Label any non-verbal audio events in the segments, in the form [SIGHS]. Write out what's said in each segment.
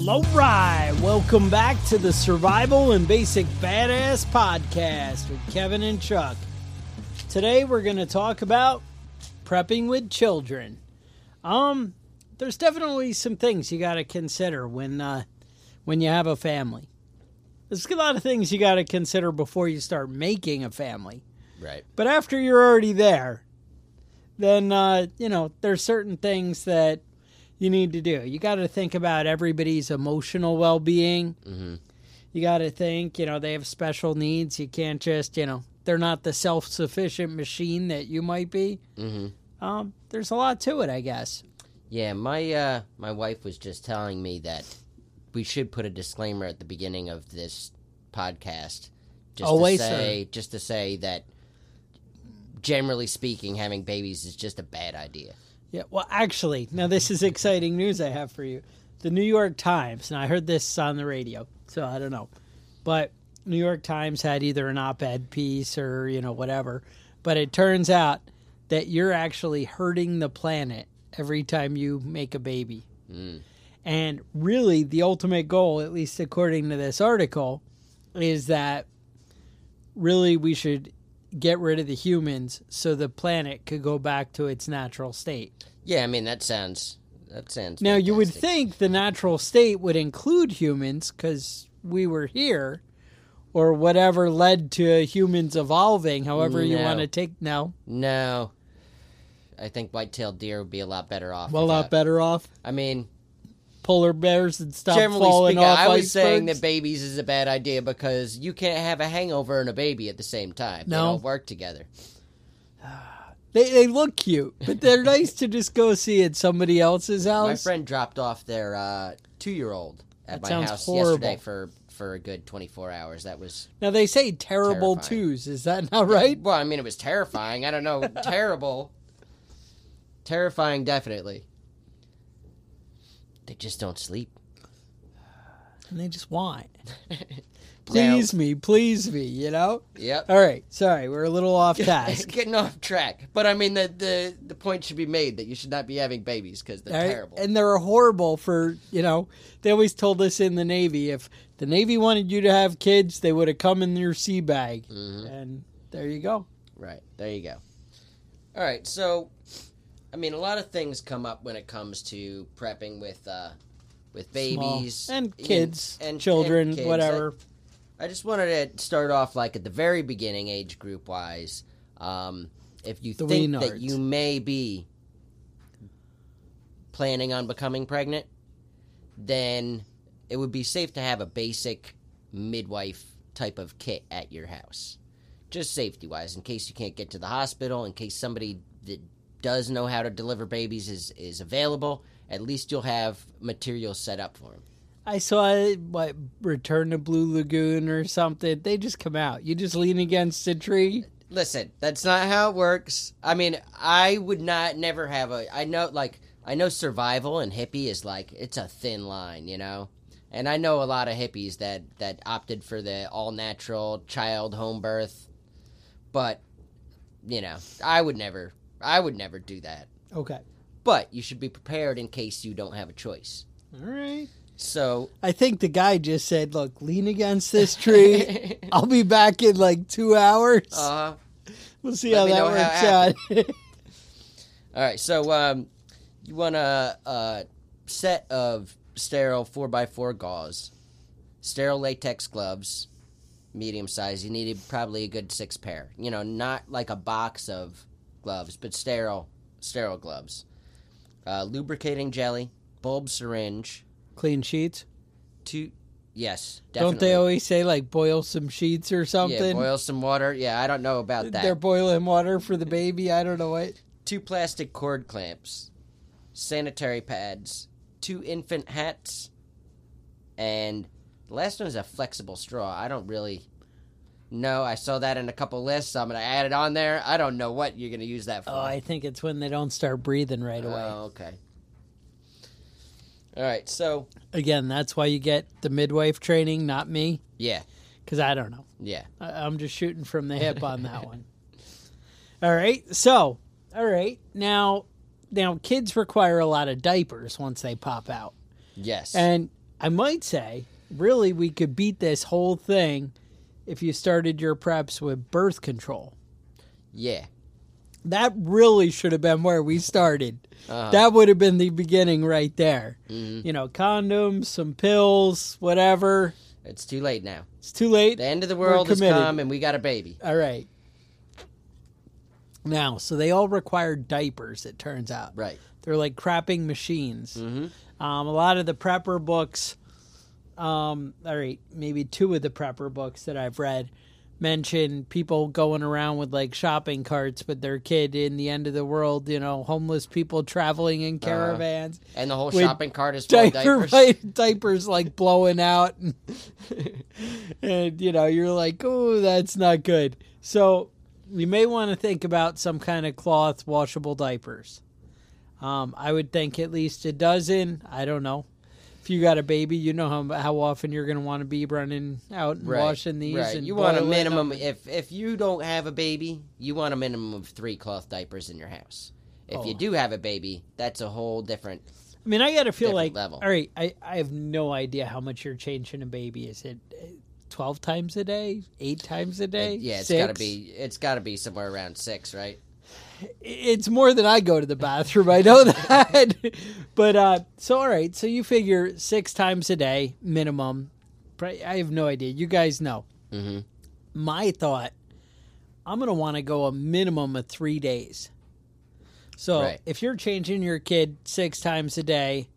Well, all right. Welcome back to the Survival and Basic Badass Podcast with Kevin and Chuck. Today we're going to talk about prepping with children. Um, there's definitely some things you got to consider when uh, when you have a family. There's a lot of things you got to consider before you start making a family. Right. But after you're already there, then uh, you know there's certain things that you need to do. You got to think about everybody's emotional well-being. Mm-hmm. You got to think, you know, they have special needs. You can't just, you know, they're not the self-sufficient machine that you might be. Mm-hmm. Um, there's a lot to it, I guess. Yeah, my uh, my wife was just telling me that we should put a disclaimer at the beginning of this podcast, just Always, to say, just to say that generally speaking, having babies is just a bad idea. Yeah, well, actually, now this is exciting news I have for you. The New York Times, and I heard this on the radio, so I don't know, but New York Times had either an op-ed piece or you know whatever, but it turns out that you're actually hurting the planet every time you make a baby. Mm. And really, the ultimate goal, at least according to this article, is that really we should get rid of the humans so the planet could go back to its natural state. Yeah, I mean that sounds that sounds. Now, you would think the natural state would include humans because we were here, or whatever led to humans evolving, however you want to take. No, no. I think white-tailed deer would be a lot better off. well, a lot better off. I mean, Polar bears and stop generally falling speaking, off I was saying that babies is a bad idea because you can't have a hangover and a baby at the same time. They No. don't work together. [SIGHS] They, they look cute, but they're nice to just go see at somebody else's house. My friend dropped off their uh, two-year-old at That my sounds house horrible. yesterday for for a good 24 hours. That was Now they say terrible Terrifying. twos. Is that not right? well. I mean, it was terrifying. I don't know, [LAUGHS] terrible, terrifying, definitely. They just don't sleep. And they just whine. [LAUGHS] Please me, please me. You know. Yep. All right. Sorry, we're a little off [LAUGHS] task. Getting off track, but I mean the, the the point should be made that you should not be having babies because they're right? terrible. And they're horrible for, you know, they always told us in the Navy if the Navy wanted you to have kids, they would have come in your sea bag. Mhm. And there you go. Right. There you go. All right. So, I mean, a lot of things come up when it comes to prepping with uh, with Small. babies and kids, and- children, and kids. whatever. I, I just wanted to start off like at the very beginning, age group wise. Um, if you The think Wienards. that you may be planning on becoming pregnant, then it would be safe to have a basic midwife type of kit at your house. Just safety wise, in case you can't get to the hospital, in case somebody that does know how to deliver babies is, is available, at least you'll have material set up for him. I saw what Return to Blue Lagoon or something. They just come out. You just lean against a tree. Listen, that's not how it works. I mean, I would not never have a. I know, like, I know survival and hippie is like it's a thin line, you know. And I know a lot of hippies that that opted for the all natural child home birth, but you know, I would never. I would never do that. Okay. But you should be prepared in case you don't have a choice. All right. So, I think the guy just said, "Look, lean against this tree. [LAUGHS] I'll be back in like two hours. uh, we'll see how that know how works out." [LAUGHS] All right, so um, you want a, a set of sterile 4x4 gauze, sterile latex gloves, medium size. You needed probably a good six pair. You know, not like a box of gloves, but sterile, sterile gloves. Uh, lubricating jelly, bulb syringe, Clean sheets. two. Yes, definitely. Don't they always say like boil some sheets or something? Yeah, boil some water. Yeah, I don't know about that. They're boiling water for the baby. I don't know what. two plastic cord clamps, sanitary pads, two infant hats, and the last one is a flexible straw. I don't really know. I saw that in a couple lists. I'm gonna add it on there. I don't know what you're gonna use that for. Oh, I think it's when they don't start breathing right away. Oh, okay. All right. So Again, that's why you get the midwife training, not me, yeah, because I don't know. yeah. I- I'm just shooting from the hip on that [LAUGHS] one. All right. So, all right. Now, now kids require a lot of diapers once they pop out. Yes. And I might say, really, we could beat this whole thing if you started your preps with birth control. Yeah. That really should have been where we started. Uh-huh. That would have been the beginning right there. Mhm. You know, condoms, some pills, whatever. It's too late now. It's too late. The end of the world has come, and we got a baby. All right. Now, so they all require diapers, it turns out. Right. They're like crapping machines. Mm-hmm. Um, a lot of the prepper books, um, all right, maybe two of the prepper books that I've read mention people going around with like shopping carts with their kid in the end of the world, you know, homeless people traveling in caravans. And the whole shopping cart is full of diaper diapers. [LAUGHS] diapers like blowing out and, [LAUGHS] and you know you're like oh that's not good so you may want to think about some kind of cloth washable diapers um, i would think at least a dozen i don't know if you got a baby you know how, how often you're going to want to be running out and Right. washing these Right. and You want a minimum. If if you don't have a baby, you want a minimum of three cloth diapers in your house. If you Oh. do have a baby, that's a whole different. I mean, I got to feel like, level. all right, I, I have no idea how much you're changing a baby. Is it uh, 12 times a day? Eight times a day? yeah, it's got to be. It's got to be somewhere around six, right? It's more than I go to the bathroom. I know [LAUGHS] that. but, uh, so, all right, so you figure six times a day minimum. I have no idea. You guys know. Mm-hmm. My thought, I'm going to want to go a minimum of three days. So Right. if you're changing your kid six times a day,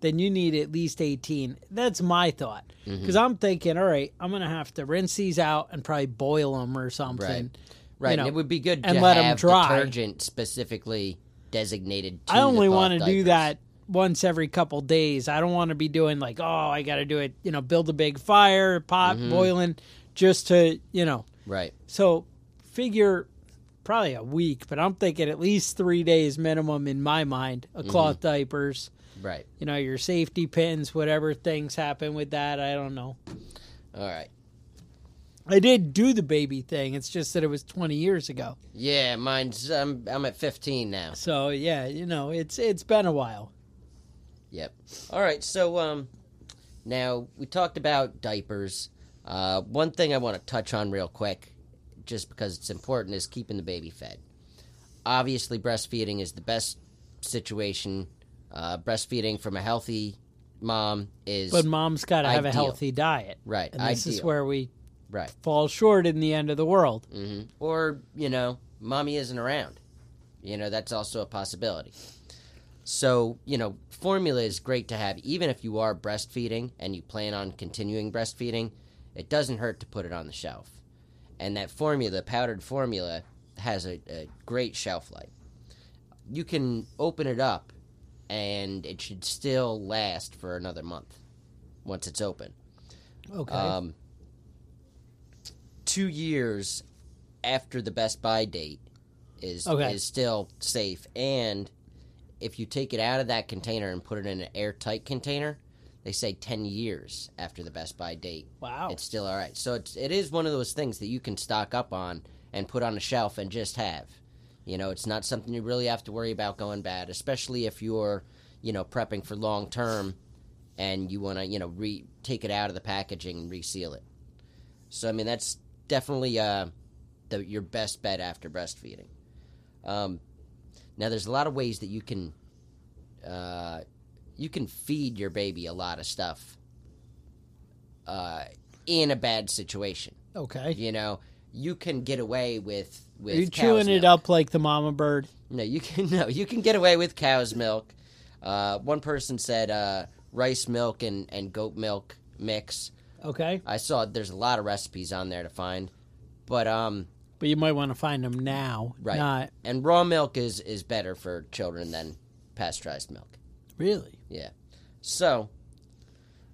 then you need at least 18. That's my thought. Mm-hmm. Because I'm thinking, all right, I'm going to have to rinse these out and probably boil them or something. Right. You and know, it would be good and to let 'em have dry. detergent specifically designated. To I only want want to do that once every couple days. I don't want to be doing like, oh, I got to do it, you know, build a big fire, pot Mm-hmm. boiling, just to, you know. Right. So figure probably a week, but I'm thinking at least three days minimum in my mind. A cloth Mm-hmm. diapers, Right. you know, your safety pins, whatever things happen with that. I don't know. All right. I did do the baby thing. It's just that it was 20 years ago. Yeah, mine's. I'm. I'm at 15 now. So yeah, you know, it's it's been a while. Yep. All right. So um, now we talked about diapers. Uh, one thing I want to touch on real quick, just because it's important, is keeping the baby fed. Obviously, breastfeeding is the best situation. Uh, breastfeeding from a healthy mom is But mom's got to have a healthy diet. right. And this is where we right. fall short in the end of the world. hmm Or, you know, mommy isn't around. You know, that's also a possibility. So, you know, formula is great to have, even if you are breastfeeding and you plan on continuing breastfeeding. It doesn't hurt to put it on the shelf. And that formula, powdered formula, has a, a great shelf life. You can open it up and it should still last for another month once it's open. Okay. Um, two years after the best by date is Okay. is still safe, and if you take it out of that container and put it in an airtight container, they say ten years after the best by date, wow. it's still all right. So it's it is one of those things that you can stock up on and put on a shelf and just have. You know, it's not something you really have to worry about going bad, especially if you're, you know, prepping for long term and you want to, you know, re take it out of the packaging and reseal it. So I mean, that's definitely uh, the your best bet after breastfeeding. Um, now, there's a lot of ways that you can uh, you can feed your baby a lot of stuff uh, in a bad situation. okay. You know, you can get away with with Are you chewing it up like the mama bird? No, you can [LAUGHS] no, you can get away with cow's milk. Uh, one person said uh, rice milk and, and goat milk mix. Okay. I saw there's a lot of recipes on there to find, but um, But you might want to find them now. Right. Not and raw milk is is better for children than pasteurized milk. really. Yeah. So,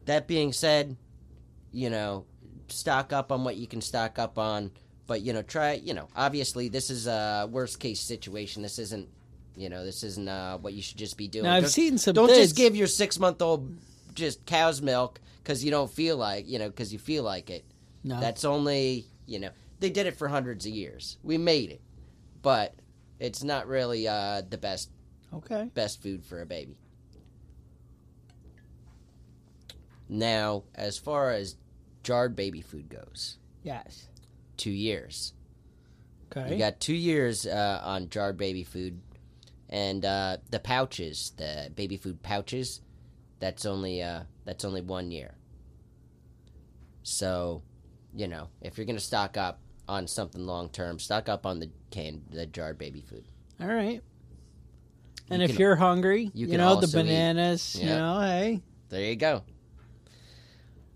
that being said, you know, stock up on what you can stock up on, but you know, try. You know, obviously this is a worst case situation. This isn't. You know, this isn't uh, what you should just be doing. Now I've Don't- seen some Don't kids- just give your six month old just cow's milk because you don't feel like you know because you feel like it. No. That's only you know they did it for hundreds of years. We made it, but it's not really uh, the best okay. best food for a baby. Now, as far as jarred baby food goes, Yes. two years. Okay. You got two years uh, on jarred baby food, and uh, the pouches, the baby food pouches, that's only uh, that's only one year. So, you know, if you're gonna stock up on something long term, stock up on the can the jarred baby food. All right. And You if can- you're hungry, you you, can know the bananas. You know, hey, There you go.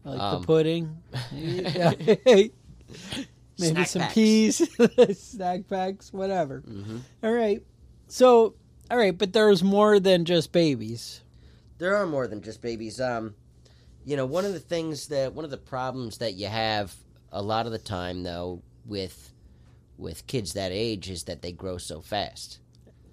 I like Um, the pudding. [LAUGHS] Maybe Snack some packs. peas, [LAUGHS] snack packs, whatever. hmm All right. So, all right, but there's more than just babies. There are more than just babies. Um, you know, one of the things that one of the problems that you have a lot of the time, though, with with kids that age is that they grow so fast.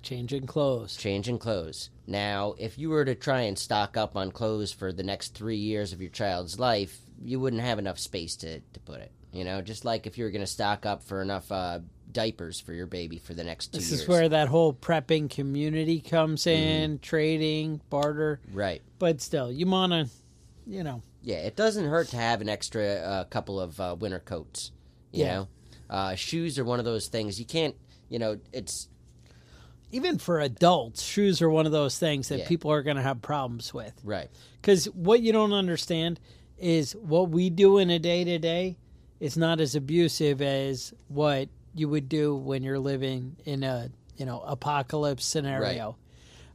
Changing clothes. changing clothes. Now, if you were to try and stock up on clothes for the next three years of your child's life, you wouldn't have enough space to, to put it. You know, just like if you were going to stock up for enough uh, diapers for your baby for the next two This years. is where that whole prepping community comes in, trading, barter. Right. But still, you want to, you know, Yeah, it doesn't hurt to have an extra uh, couple of uh, winter coats. You Yeah. know, uh, shoes are one of those things you can't. You know, it's even for adults, shoes are one of those things that Yeah. people are going to have problems with. right. Because what you don't understand is what we do in a day to day is not as abusive as what you would do when you're living in a you know apocalypse scenario.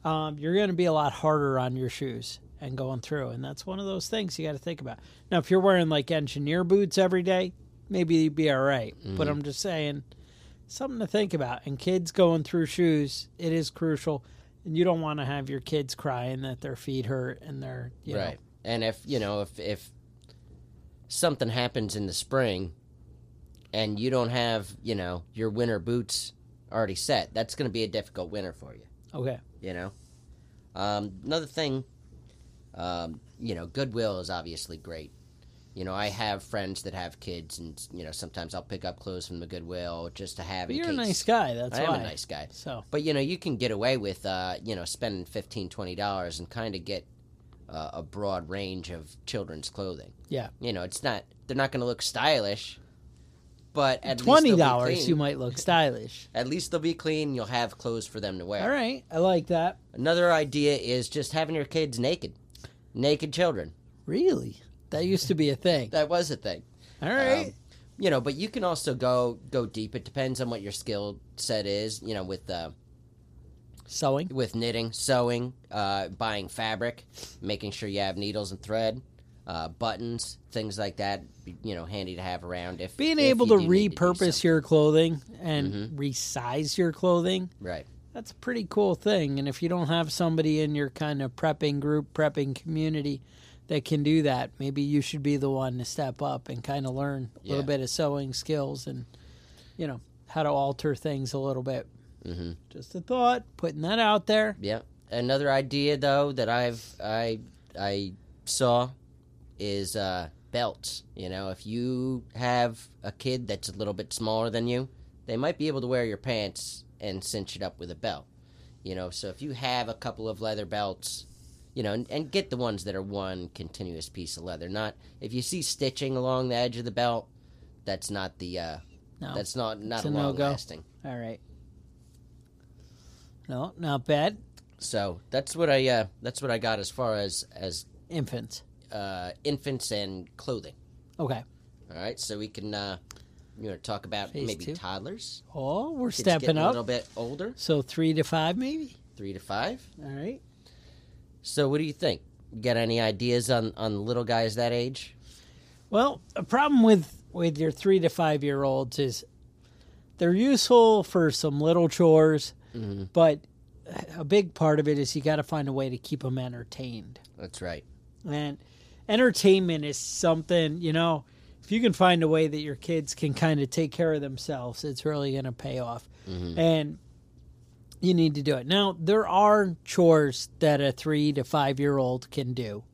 Um, you're going to be a lot harder on your shoes and going through, and that's one of those things you got to think about. Now, if you're wearing like engineer boots every day, maybe you'd be all right. But I'm just saying something to think about. And kids going through shoes, it is crucial. And you don't want to have your kids crying that their feet hurt and they're you know, right. And if you know if if something happens in the spring, and you don't have you know your winter boots already set, that's going to be a difficult winter for you. Okay. You know. Um, another thing, um, you know, Goodwill is obviously great. You know, I have friends that have kids, and you know, sometimes I'll pick up clothes from the Goodwill just to have. You're a nice guy. That's all I am a nice guy. So But you know, you can get away with uh, you know spending fifteen twenty dollars and kind of get uh, a broad range of children's clothing. Yeah. you know, it's not they're not going to look stylish, but at twenty least they'll be dollars, you might look stylish. [LAUGHS] At least they'll be clean. You'll have clothes for them to wear. All right, I like that. Another idea is just having your kids naked, naked children. Really, that used to be a thing. [LAUGHS] That was a thing. All right. Um, you know, but you can also go go deep. It depends on what your skill set is. You know, with uh, Sewing. with knitting, sewing, uh, buying fabric, making sure you have needles and thread, uh, buttons, things like that. You know, handy to have around. If Being if able to do need do repurpose something. your clothing and Mhm. resize your clothing, right, that's a pretty cool thing. And if you don't have somebody in your kind of prepping group, prepping community that can do that, maybe you should be the one to step up and kind of learn a little bit of sewing skills and, you know, how to alter things a little bit. hmm Just a thought, putting that out there. yeah. Another idea though that I've I I saw is uh, belts. You know, if you have a kid that's a little bit smaller than you, they might be able to wear your pants and cinch it up with a belt. You know, so if you have a couple of leather belts, you know, and, and get the ones that are one continuous piece of leather. Not if you see stitching along the edge of the belt, that's not the uh, No. that's not not It's a a long no-go. lasting. All right. No, not bad. So that's what I uh, that's what I got as far as as Infants. Uh, infants and clothing. Okay. All right, so we can uh, you know talk about Phase maybe two. toddlers. Oh, we're Kids stepping getting up. a little bit older, So three to five, maybe. three to five. All right. So what do you think? You Got any ideas on on little guys that age? Well, a problem with with your three to five year olds is they're useful for some little chores, Mm-hmm. but a big part of it is you got to find a way to keep them entertained. That's right. And entertainment is something you know. If you can find a way that your kids can kind of take care of themselves, it's really going to pay off. And you need to do it. Now, there are chores that a three to five year old can do.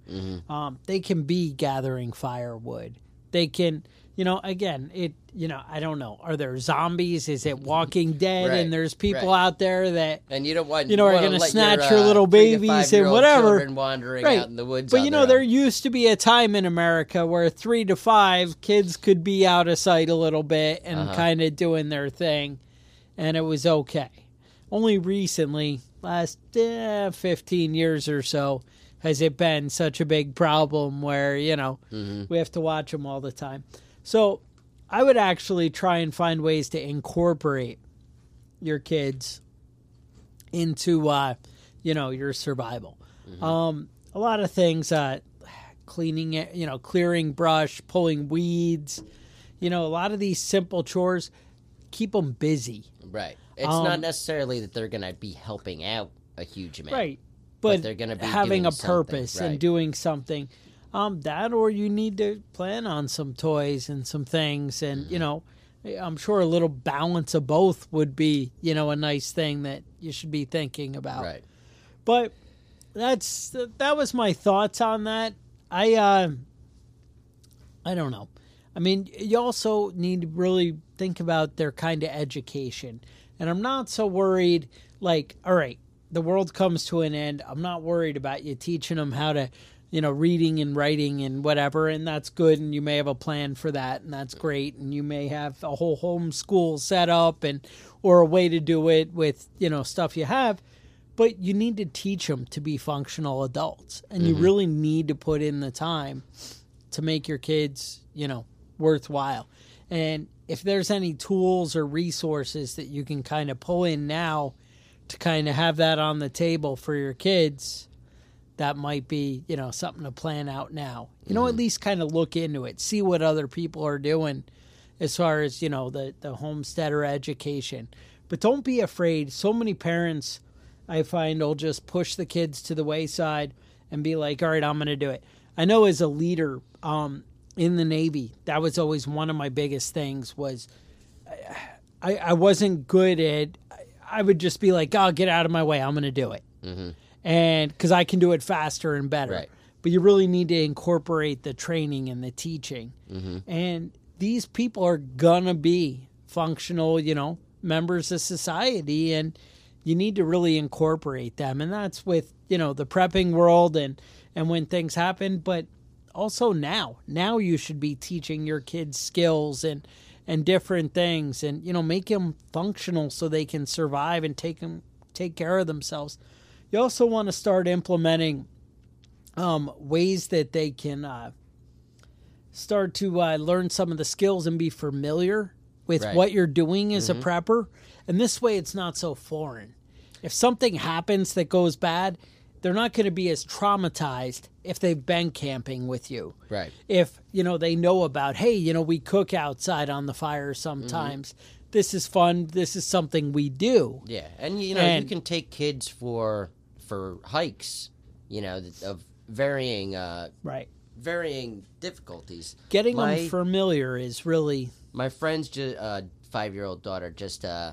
Um, they can be gathering firewood. They can you know, again, it, you know, I don't know. Are there zombies? Is it Walking [LAUGHS] Dead? Right, And there's people right. out there that, And you don't want You know, are wanna gonna snatch your, your uh, little babies and whatever. wandering right? out in the woods. but you know, there own. used to be a time in America where three to five kids could be out of sight a little bit and Uh-huh. kind of doing their thing, and it was okay. Only recently, last eh, 15 years or so, has it been such a big problem where, you know, Mm-hmm. we have to watch them all the time. So I would actually try and find ways to incorporate your kids into, uh, you know, your survival. Um, a lot of things, uh, cleaning it, you know, clearing brush, pulling weeds, you know, a lot of these simple chores keep them busy. right. It's um, not necessarily that they're going to be helping out a huge amount. Right. But But, they're gonna be having a purpose right. and doing something. Um, that or you need to plan on some toys and some things and Mm-hmm. you know, I'm sure a little balance of both would be, you know, a nice thing that you should be thinking about. Right. But that's that was my thoughts on that. I uh I don't know. I mean, you also need to really think about their kind of education. And I'm not so worried like, all right, the world comes to an end. I'm not worried about you teaching them how to, you know, reading and writing and whatever, and that's good and you may have a plan for that and that's great and you may have a whole homeschool set up and or a way to do it with, you know, stuff you have but you need to teach them to be functional adults and you mm-hmm. really need to put in the time to make your kids you know worthwhile. And if there's any tools or resources that you can kind of pull in now to kind of have that on the table for your kids that might be you know something to plan out now. You know at least kind of look into it see what other people are doing as far as you know the the homesteader education. But don't be afraid. So many parents i find will just push the kids to the wayside and be like all right i'm going to do it. I know as a leader um in the navy that was always one of my biggest things was i i wasn't good at i would just be like oh get out of my way. I'm going to do it and because i can do it faster and better. Right. but you really need to incorporate the training and the teaching. Mm-hmm. And these people are gonna be functional you know members of society and you need to really incorporate them. And that's with you know the prepping world and and when things happen but also now. Now you should be teaching your kids skills and and different things and you know make them functional so they can survive and take them take care of themselves you also want to start implementing um, ways that they can uh, start to uh, learn some of the skills and be familiar with Right. what you're doing as a prepper. And this way, it's not so foreign. If something happens that goes bad, they're not going to be as traumatized if they've been camping with you. Right. If, you know, they know about, hey, you know, we cook outside on the fire sometimes. This is fun. This is something we do. Yeah, and you know And- you can take kids for for hikes, you know, of varying uh Right. varying difficulties. Getting My- them familiar is really My friend's ju- uh, five year old daughter just uh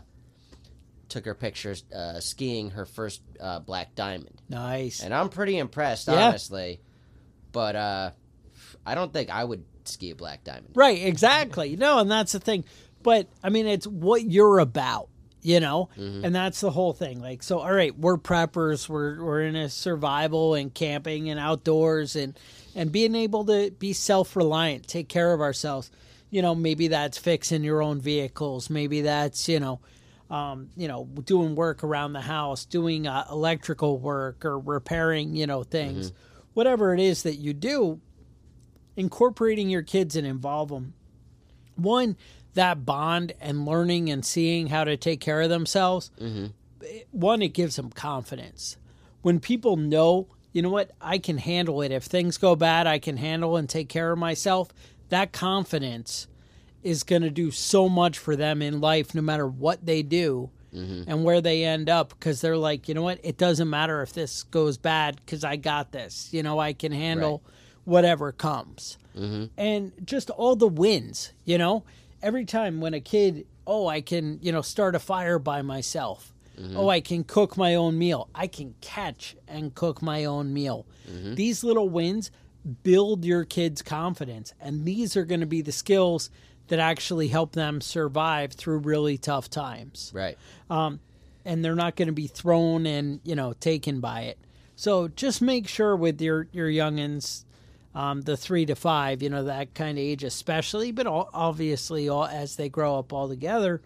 took her pictures uh, skiing her first uh, black diamond, nice. and I'm pretty impressed, Yeah. honestly. But uh, I don't think I would ski a black diamond. Right, exactly. No, and that's the thing. But I mean, it's what you're about, you know, and that's the whole thing. Like, so, all right, we're preppers. We're we're in a survival and camping and outdoors and and being able to be self reliant, take care of ourselves. You know, maybe that's fixing your own vehicles. Maybe that's you know. Um, you know, doing work around the house, doing uh, electrical work or repairing, you know, things, whatever it is that you do, incorporating your kids and involve them one that bond and learning and seeing how to take care of themselves mm-hmm. one it gives them confidence. When people know you know what i can handle it. If things go bad i can handle and take care of myself that confidence is going to do so much for them in life no matter what they do mm-hmm. and where they end up because they're like you know what? It doesn't matter if this goes bad because i got this. You know i can handle whatever comes. Mm-hmm. And just all the wins you know every time when a kid oh i can you know start a fire by myself mm-hmm. oh i can cook my own meal i can catch and cook my own meal mm-hmm. these little wins build your kids' confidence. And these are going to be the skills that actually help them survive through really tough times. Right. Um, and they're not going to be thrown and, you know, taken by it. So just make sure with your, your youngins, um, the three to five, you know, that kind of age, especially, but all, obviously all as they grow up all together,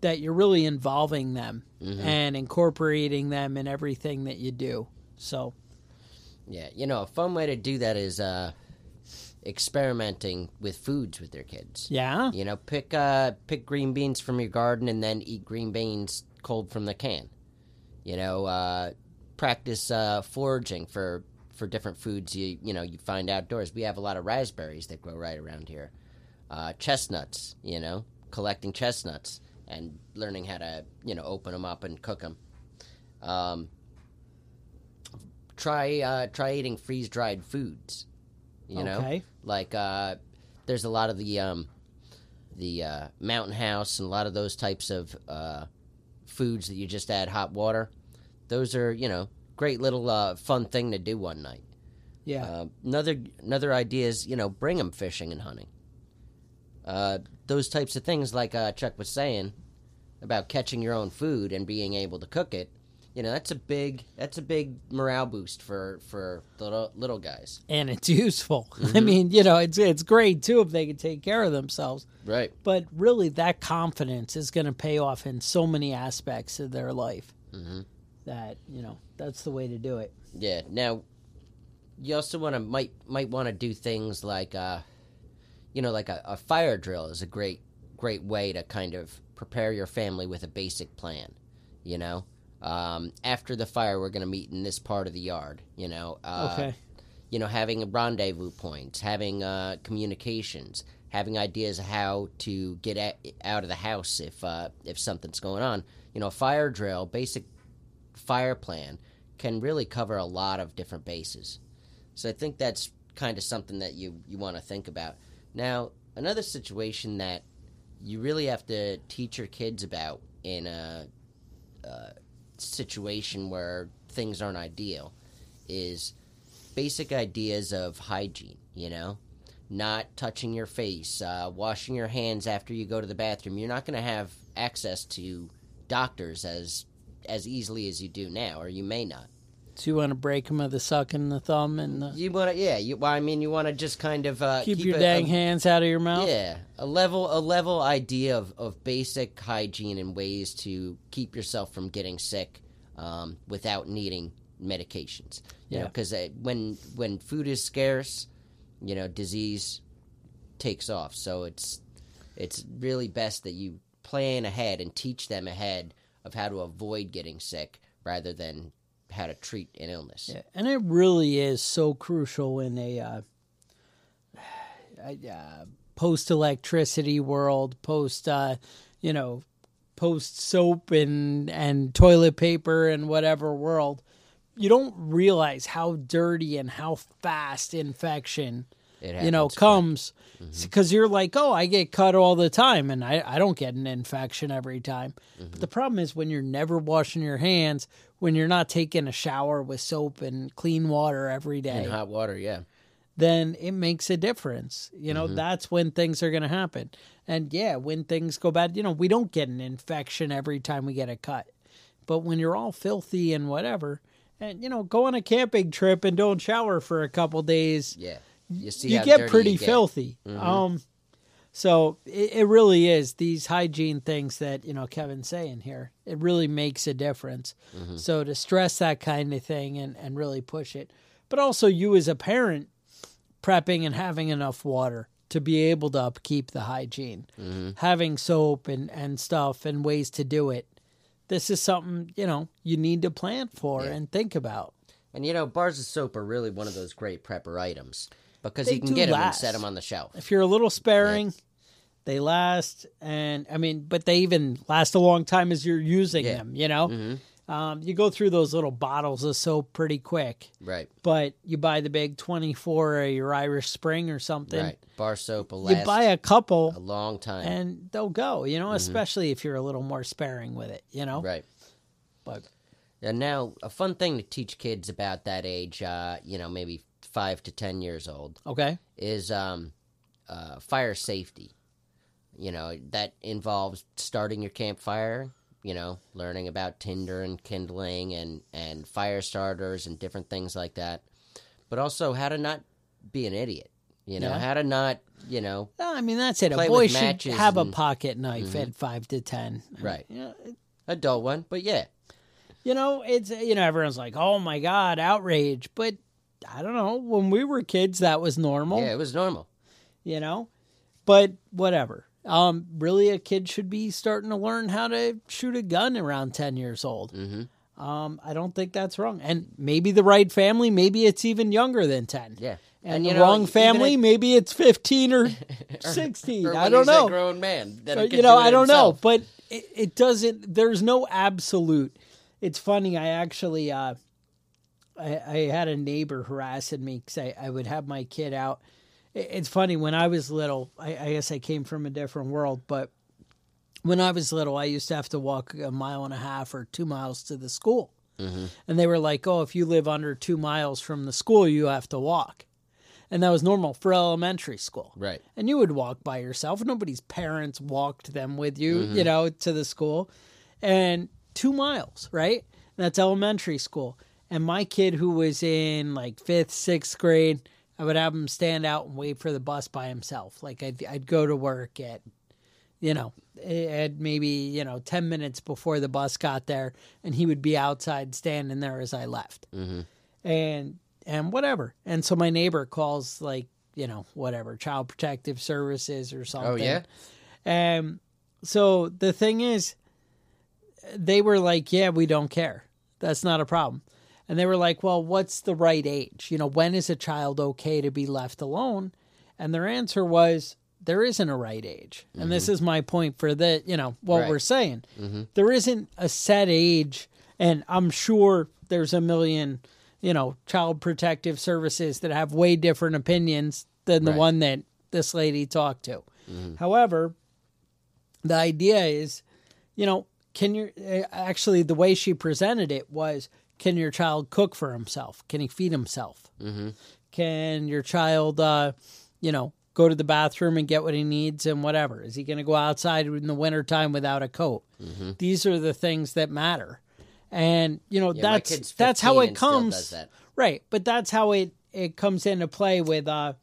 that you're really involving them and incorporating them in everything that you do. So, Yeah. You know, a fun way to do that is uh, experimenting with foods with their kids. yeah. You know, pick uh, pick green beans from your garden and then eat green beans cold from the can. You know, uh, practice uh, foraging for for different foods you you know you find outdoors. We have a lot of raspberries that grow right around here. Uh, chestnuts, you know, collecting chestnuts and learning how to you know open them up and cook them. Um, try uh, try eating freeze dried foods. You know, Okay. like uh, there's a lot of the um, the uh, Mountain House and a lot of those types of uh, foods that you just add hot water. Those are you know great little uh, fun thing to do one night. Yeah. Uh, another another idea is you know bring them fishing and hunting. Uh, those types of things, like uh, Chuck was saying about catching your own food and being able to cook it. You know that's a big that's a big morale boost for for the little, little guys. and it's useful. [LAUGHS] I mean, you know, it's it's great too if they can take care of themselves. Right. But really, that confidence is going to pay off in so many aspects of their life. Mhm. That you know, that's the way to do it. Yeah. Now, you also want to might might want to do things like, uh, you know, like a, a fire drill is a great great way to kind of prepare your family with a basic plan. You know, um, after the fire, we're going to meet in this part of the yard. You know, uh, Okay. you know, having a rendezvous points, having uh, communications, having ideas of how to get out of the house if uh, if something's going on. You know, a fire drill, basic fire plan can really cover a lot of different bases. So I think that's kind of something that you you want to think about. Now, another situation that you really have to teach your kids about in a, a situation where things aren't ideal is basic ideas of hygiene, you know? Not touching your face, uh, washing your hands after you go to the bathroom. You're not going to have access to doctors as as easily as you do now, or you may not. So you want to break them of the sucking the thumb and the, You want to, yeah. You, well, I mean, you want to just kind of uh, keep, your a- dang a- hands out of your mouth. Yeah, a level a level idea of, of basic hygiene and ways to keep yourself from getting sick um, without needing medications. You know, Yeah. because when when food is scarce, you know, disease takes off. So it's it's really best that you plan ahead and teach them ahead of how to avoid getting sick rather than how to treat an illness. Yeah, and it really is so crucial in a uh, [SIGHS] uh, post electricity world, post uh, you know, post soap and and toilet paper and whatever world. You don't realize how dirty and how fast infection you know comes mm-hmm. because you're like oh i get cut all the time and i, I don't get an infection every time. But the mm-hmm. problem is when you're never washing your hands when you're not taking a shower with soap and clean water every day in hot water. Yeah, then it makes a difference. You know mm-hmm. that's when things are going to happen. And yeah when things go bad you know we don't get an infection every time we get a cut. But when you're all filthy and whatever and you know go on a camping trip and don't shower for a couple days yeah. You see, you how get dirty pretty you get. filthy. Um, so it, it really is these hygiene things that you know Kevin's saying here. It really makes a difference. Mm-hmm. So to stress that kind of thing and and really push it, but also you as a parent prepping and having enough water to be able to upkeep the hygiene, Mm-hmm. having soap and and stuff and ways to do it. This is something you know you need to plan for Yeah. and think about. And you know, bars of soap are really one of those great prepper items because They you can get them and set them on the shelf. if you're a little sparing, they last, and I mean, but they even last a long time as you're using Yeah. them. You know, Mhm. um, you go through those little bottles of soap pretty quick, Right, but you buy the big 24 or your Irish Spring or something. right. Bar soap will You last buy a couple, a long time. and they'll go. You know, especially if you're a little more sparing with it. You know, Right. but And now, a fun thing to teach kids about that age, uh, you know, maybe five to ten years old Okay. is um, uh, fire safety. You know that involves starting your campfire. You know, learning about tinder and kindling and and fire starters and different things like that. But also how to not be an idiot. You know Yeah. how to not. You know I mean, that's it. A boy should have a pocket knife Mhm. at five to ten. Right. Yeah, adult one. But yeah, you know, it's you know, everyone's like, "Oh my god, outrage!" But I don't know. When we were kids, that was normal. yeah, it was normal. You know, but whatever. Um, really, a kid should be starting to learn how to shoot a gun around ten years old. hmm Um, I don't think that's wrong. And maybe the right family, maybe it's even younger than ten. Yeah, And, you the know, wrong family, if- maybe it's fifteen or [LAUGHS] sixteen. or I don't know. A grown man. You know, do I don't know, but it, it doesn't. There's no absolute. It's funny. I actually, uh, I, I had a neighbor harassing me because I, I would have my kid out. It- It's funny when I was little. I, I guess I came from a different world, but when I was little, I used to have to walk a mile and a half or two miles to the school, Mhm. and they were like, "Oh, if you live under two miles from the school, you have to walk," and that was normal for elementary school Right. and you would walk by yourself. Nobody's parents walked them with you, you know, to the school. And two miles, right? That's elementary school. And my kid, who was in like fifth, sixth grade, I would have him stand out and wait for the bus by himself. Like I'd, I'd go to work at, you know, at maybe, you know, 10 minutes before the bus got there, and he would be outside standing there as I left hmm and and whatever. And so my neighbor calls like you know whatever child protective services or something. Oh yeah. And so the thing is, they were like, "Yeah, we don't care. That's not a problem." And they were like, "Well, what's the right age? You know, when is a child okay to be left alone?" And their answer was, "There isn't a right age." And this is my point for the you know what Right. we're saying. Mhm. There isn't a set age, and I'm sure there's a million you know, child protective services that have way different opinions than the Right. one that this lady talked to. However, the idea is, you know, can your uh, actually the way she presented it was can your child cook for himself? Can he feed himself? hmm Can your child, uh, you know, go to the bathroom and get what he needs and whatever? Is he going to go outside in the wintertime without a coat? Mm-hmm. These are the things that matter. And, you know, Yeah, that's that's how it comes. that. Right. But that's how it, it comes into play with, uh,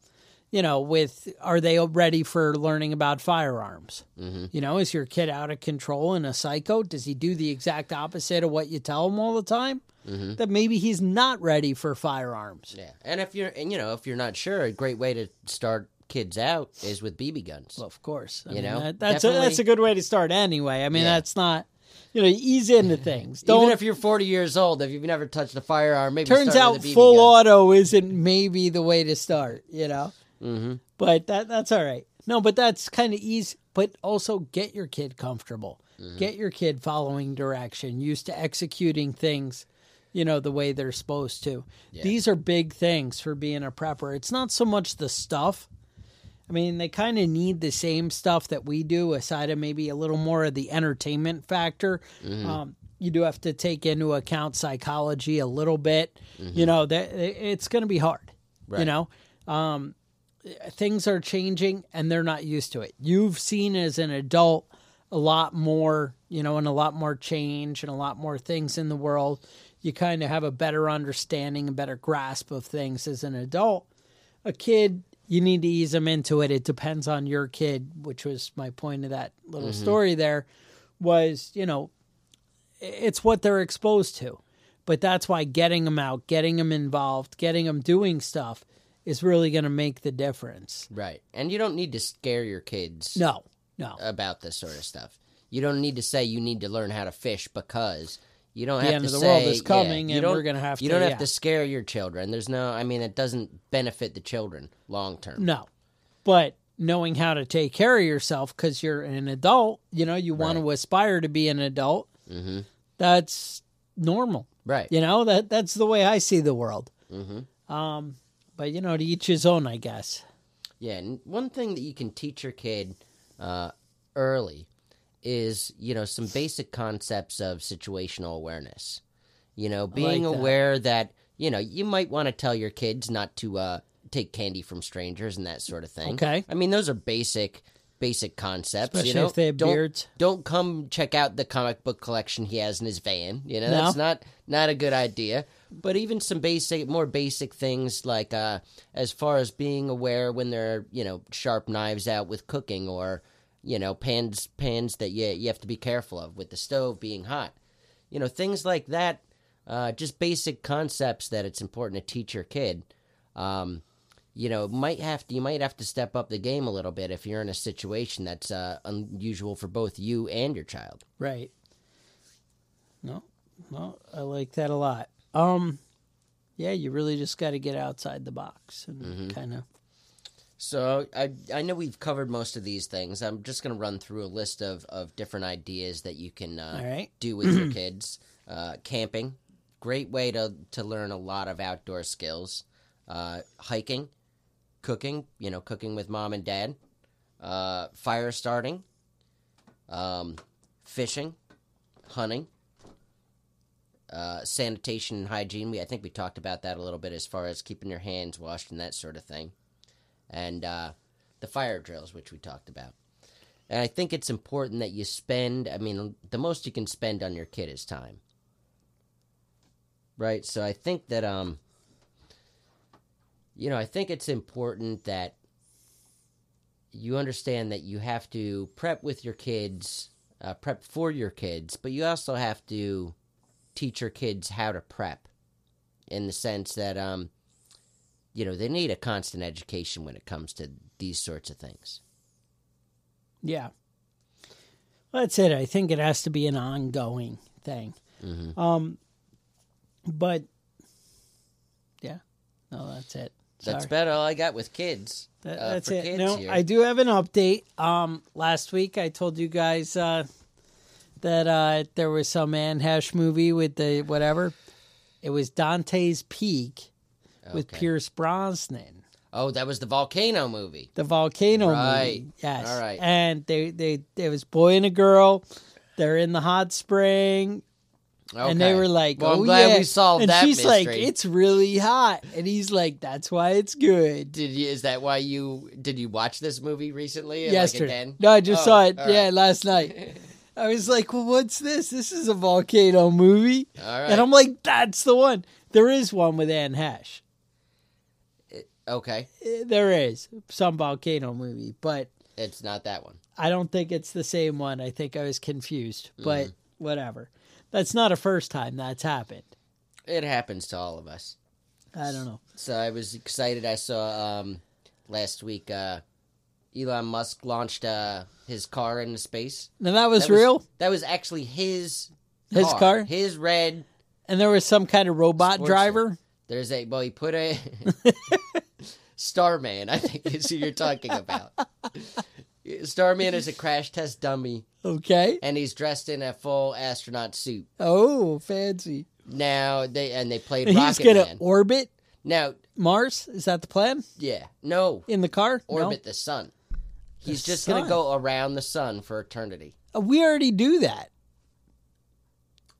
you know, with are they ready for learning about firearms? hmm You know, is your kid out of control and a psycho? Does he do the exact opposite of what you tell him all the time? Mhm. That maybe he's not ready for firearms. Yeah, and if you're and you know if you're not sure, a great way to start kids out is with BB guns. Well, of course. I You mean, know, that, that's a, that's a good way to start anyway. I mean, Yeah. that's not, you know, ease into things. Don't. Even if you're 40 years old, if you've never touched a firearm, maybe turns start out with a BB full gun. auto isn't maybe the way to start. You know, hmm but that that's all right. No, but that's kind of easy. But also get your kid comfortable. Mm-hmm. Get your kid following direction, used to executing things, you know, the way they're supposed to. Yeah. These are big things for being a prepper. It's not so much the stuff. I mean, they kind of need the same stuff that we do, aside of maybe a little more of the entertainment factor. Mm-hmm. Um, you do have to take into account psychology a little bit. You know, that it's going to be hard. You Mm-hmm. Know, um, things are changing and they're not used to it. You've seen as an adult a lot more, you know, and a lot more change and a lot more things in the world. You kind of have a better understanding, a better grasp of things as an adult. A kid, you need to ease them into it. It depends on your kid, which was my point of that little mm-hmm. story there. Was, you know, it's what they're exposed to. But that's why getting them out, getting them involved, getting them doing stuff is really going to make the difference. Right, and you don't need to scare your kids No, no. about this sort of stuff. You don't need to say you need to learn how to fish because you don't The have end to of the say world is coming you and we're gonna have You to- don't have yeah. to scare your children. There's no. I mean, it doesn't benefit the children long term. No. But knowing how to take care of yourself because you're an adult, you know, you want to aspire to be an adult. hmm That's normal. Right. You know, that that's the way I see the world. hmm Um, but you know, to each his own, I guess. Yeah, and one thing that you can teach your kid uh, early is, you know, some basic concepts of situational awareness. You know, being like that. aware that you know, you might want to tell your kids not to uh, take candy from strangers and that sort of thing. Okay. I mean, those are basic basic concepts. Especially you know, if they have don't, beards. Don't come check out the comic book collection he has in his van. You know, No. that's not not a good idea. But even some basic, more basic things like uh, as far as being aware when there are you know sharp knives out with cooking or you know pans pans that you you have to be careful of with the stove being hot. You know things like that. Uh, just basic concepts that it's important to teach your kid. Um, you know, might have to you might have to step up the game a little bit if you're in a situation that's uh, unusual for both you and your child. Right. No, no, I like that a lot. Um, yeah, you really just got to get outside the box and Mm-hmm. kind of. So I I know we've covered most of these things. I'm just going to run through a list of, of different ideas that you can uh, right. do with your [CLEARS THROAT] kids. Uh, camping, great way to to learn a lot of outdoor skills. Uh, hiking, cooking, you know, cooking with mom and dad. Uh, fire starting, um, fishing, hunting. Uh, sanitation and hygiene. We I think we talked about that a little bit as far as keeping your hands washed and that sort of thing and uh, the fire drills, which we talked about. And I think it's important that you spend, I mean, the most you can spend on your kid is time. Right? So I think that, um, you know, I think it's important that you understand that you have to prep with your kids, uh, prep for your kids, but you also have to teach your kids how to prep in the sense that, um, you know, they need a constant education when it comes to these sorts of things. Yeah. Well, that's it. I think it has to be an ongoing thing. Mhm. Um, but yeah, no, that's it. That's Sorry. about all I got with kids. That- uh, that's it. No, here. I do have an update. Um, last week I told you guys uh, that uh, there was some Anne Heche movie with the whatever. It was Dante's Peak with Okay. Pierce Brosnan. Oh, that was the volcano movie. The volcano Right. movie. Yes. All right. And they they there was boy and a girl. They're in the hot spring. And they were like, Well, I'm "Oh glad yeah," we solved and that she's like, "It's really hot," and he's like, "That's why it's good." Did you? Is that why you did you watch this movie recently? Like, Yesterday, again? no, I just Oh, saw it. Yeah, right. last night. [LAUGHS] I was like, "Well, what's this? This is a volcano movie," right. and I'm like, "That's the one." There is one with Anne Heche. okay, Eh, There is some volcano movie, but it's not that one. I don't think it's the same one. I think I was confused, but Mm-hmm. whatever. That's not a first time that's happened. It happens to all of us. I don't know. So I was excited. I saw um, last week uh, Elon Musk launched uh, his car into space. Now that was That was- real, That was actually his His car? his red. and there was some kind of robot driver. There's a well, he put a [LAUGHS] Starman. I think is who you're talking about. Starman is a crash test dummy, Okay. and he's dressed in a full astronaut suit. Oh, fancy. Now they and they played And he's Rocket gonna Man. orbit Now, Mars. Is that the plan yeah, no, in the car? No? orbit the sun. He's The just gonna go around the sun for eternity. Uh, We already do that.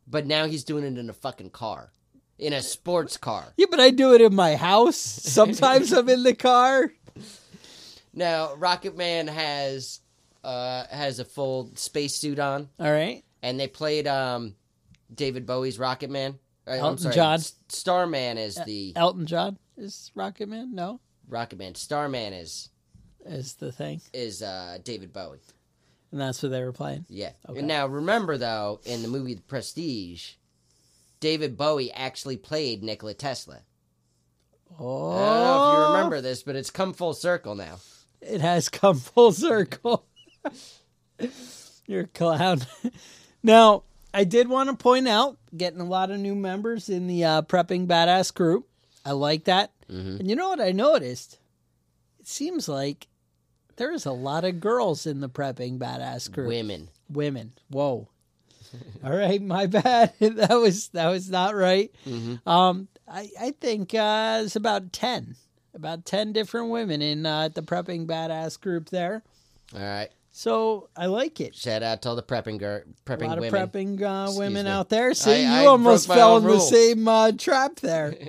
But now he's doing it in a fucking car, in a sports car. Yeah, but I do it in my house. Sometimes I'm in the car. [LAUGHS] Now, Rocket Man has uh, has a full spacesuit on, All right. and they played um, David Bowie's Rocket Man. Uh, I'm Elton sorry, John. S- Starman is the Elton John is Rocket Man. No, Rocket Man. Starman is is the thing, is uh, David Bowie. and that's what they were playing. Yeah. Okay. And now remember though, in the movie The Prestige, David Bowie actually played Nikola Tesla. Oh, I don't know if you remember this, but it's come full circle now. It has come [LAUGHS] full circle. You're a clown. now, I did want to point out getting a lot of new members in the uh, prepping badass group. I like that. Mhm. And you know what I noticed? It seems like there's a lot of girls in the prepping badass group. Women. Women. Whoa. [LAUGHS] All right, my bad. [LAUGHS] that was that was not right. Mhm. Um, I I think uh, it's about ten, about ten different women in uh, the prepping badass group there. All right. So I like it. Shout out to all the prepping girl, A prepping lot of women. prepping uh, women me. out there. See, I- you I almost fell in the same uh, trap there. [LAUGHS]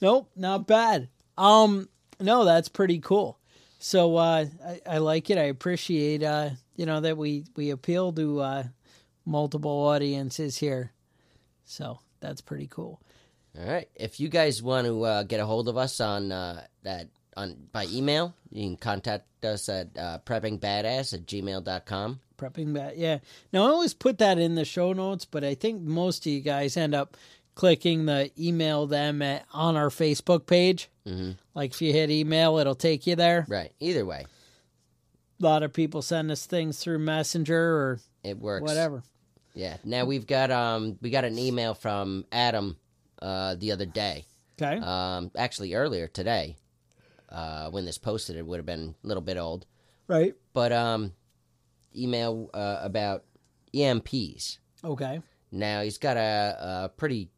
Nope, not bad. Um, no, that's pretty cool. So uh, I, I like it. I appreciate uh, you know that we we appeal to uh, multiple audiences here. So that's pretty cool. All right. If you guys want to uh, get a hold of us on uh, that on by email, you can contact us at uh, preppingbadass at gmail.com. Prepping that, yeah. Now I always put that in the show notes, but I think most of you guys end up clicking the email them at, on our Facebook page. Mm-hmm. Like if you hit email, it'll take you there. Right. Either way, A lot of people send us things through Messenger or it works. whatever. Yeah. Now we've got um we got an email from Adam uh, the other day. Okay. Um, actually earlier today. Uh, when this posted, it would have been a little bit old. right. But um, email uh, about EMPs. Okay. Now he's got a, a pretty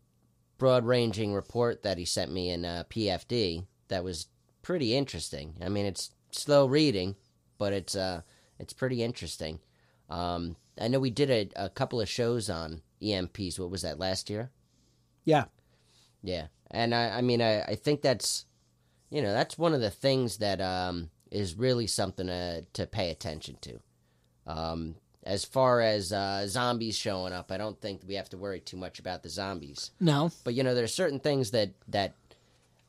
broad-ranging report that he sent me in uh, PFD that was pretty interesting. I mean, it's slow reading, but it's uh, it's pretty interesting. Um, I know we did a, a couple of shows on EMPs. What was that last year? Yeah. Yeah, and I, I mean, I, I think that's, you know, that's one of the things that um, is really something to, to pay attention to. Um, as far as uh, zombies showing up, I don't think we have to worry too much about the zombies. No. But you know, there are certain things that that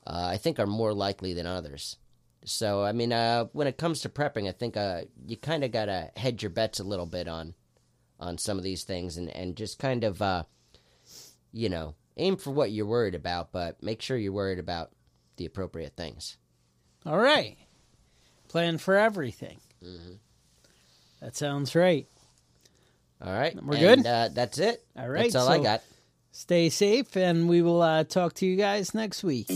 uh, I think are more likely than others. So I mean, uh, when it comes to prepping, I think uh, you kind of gotta hedge your bets a little bit on on some of these things, and and just kind of uh, you know aim for what you're worried about, but make sure you're worried about the appropriate things. All right. Plan for everything. Mm-hmm. That sounds right. All right, We're And, good? Uh, that's it. All right, that's all I got. Stay safe, and we will uh, talk to you guys next week.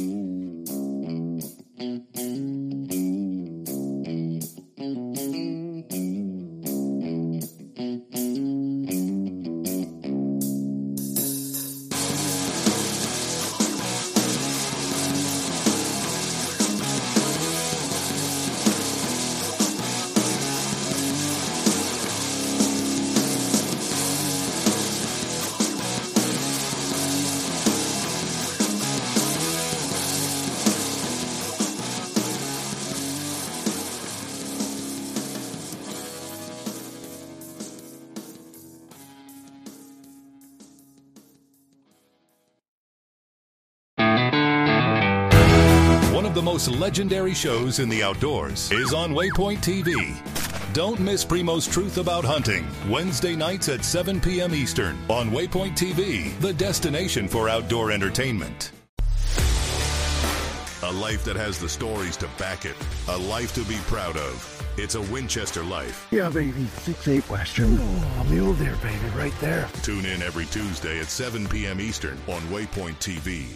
Legendary shows in the outdoors is on Waypoint TV. Don't miss Primos Truth About Hunting, Wednesday nights at 7 p.m. Eastern on Waypoint TV, the destination for outdoor entertainment. A life that has the stories to back it, a life to be proud of. It's a Winchester life. Yeah, baby. Six eight Western. Oh, mule deer, baby, right there. Tune in every Tuesday at 7 p.m. Eastern on Waypoint TV.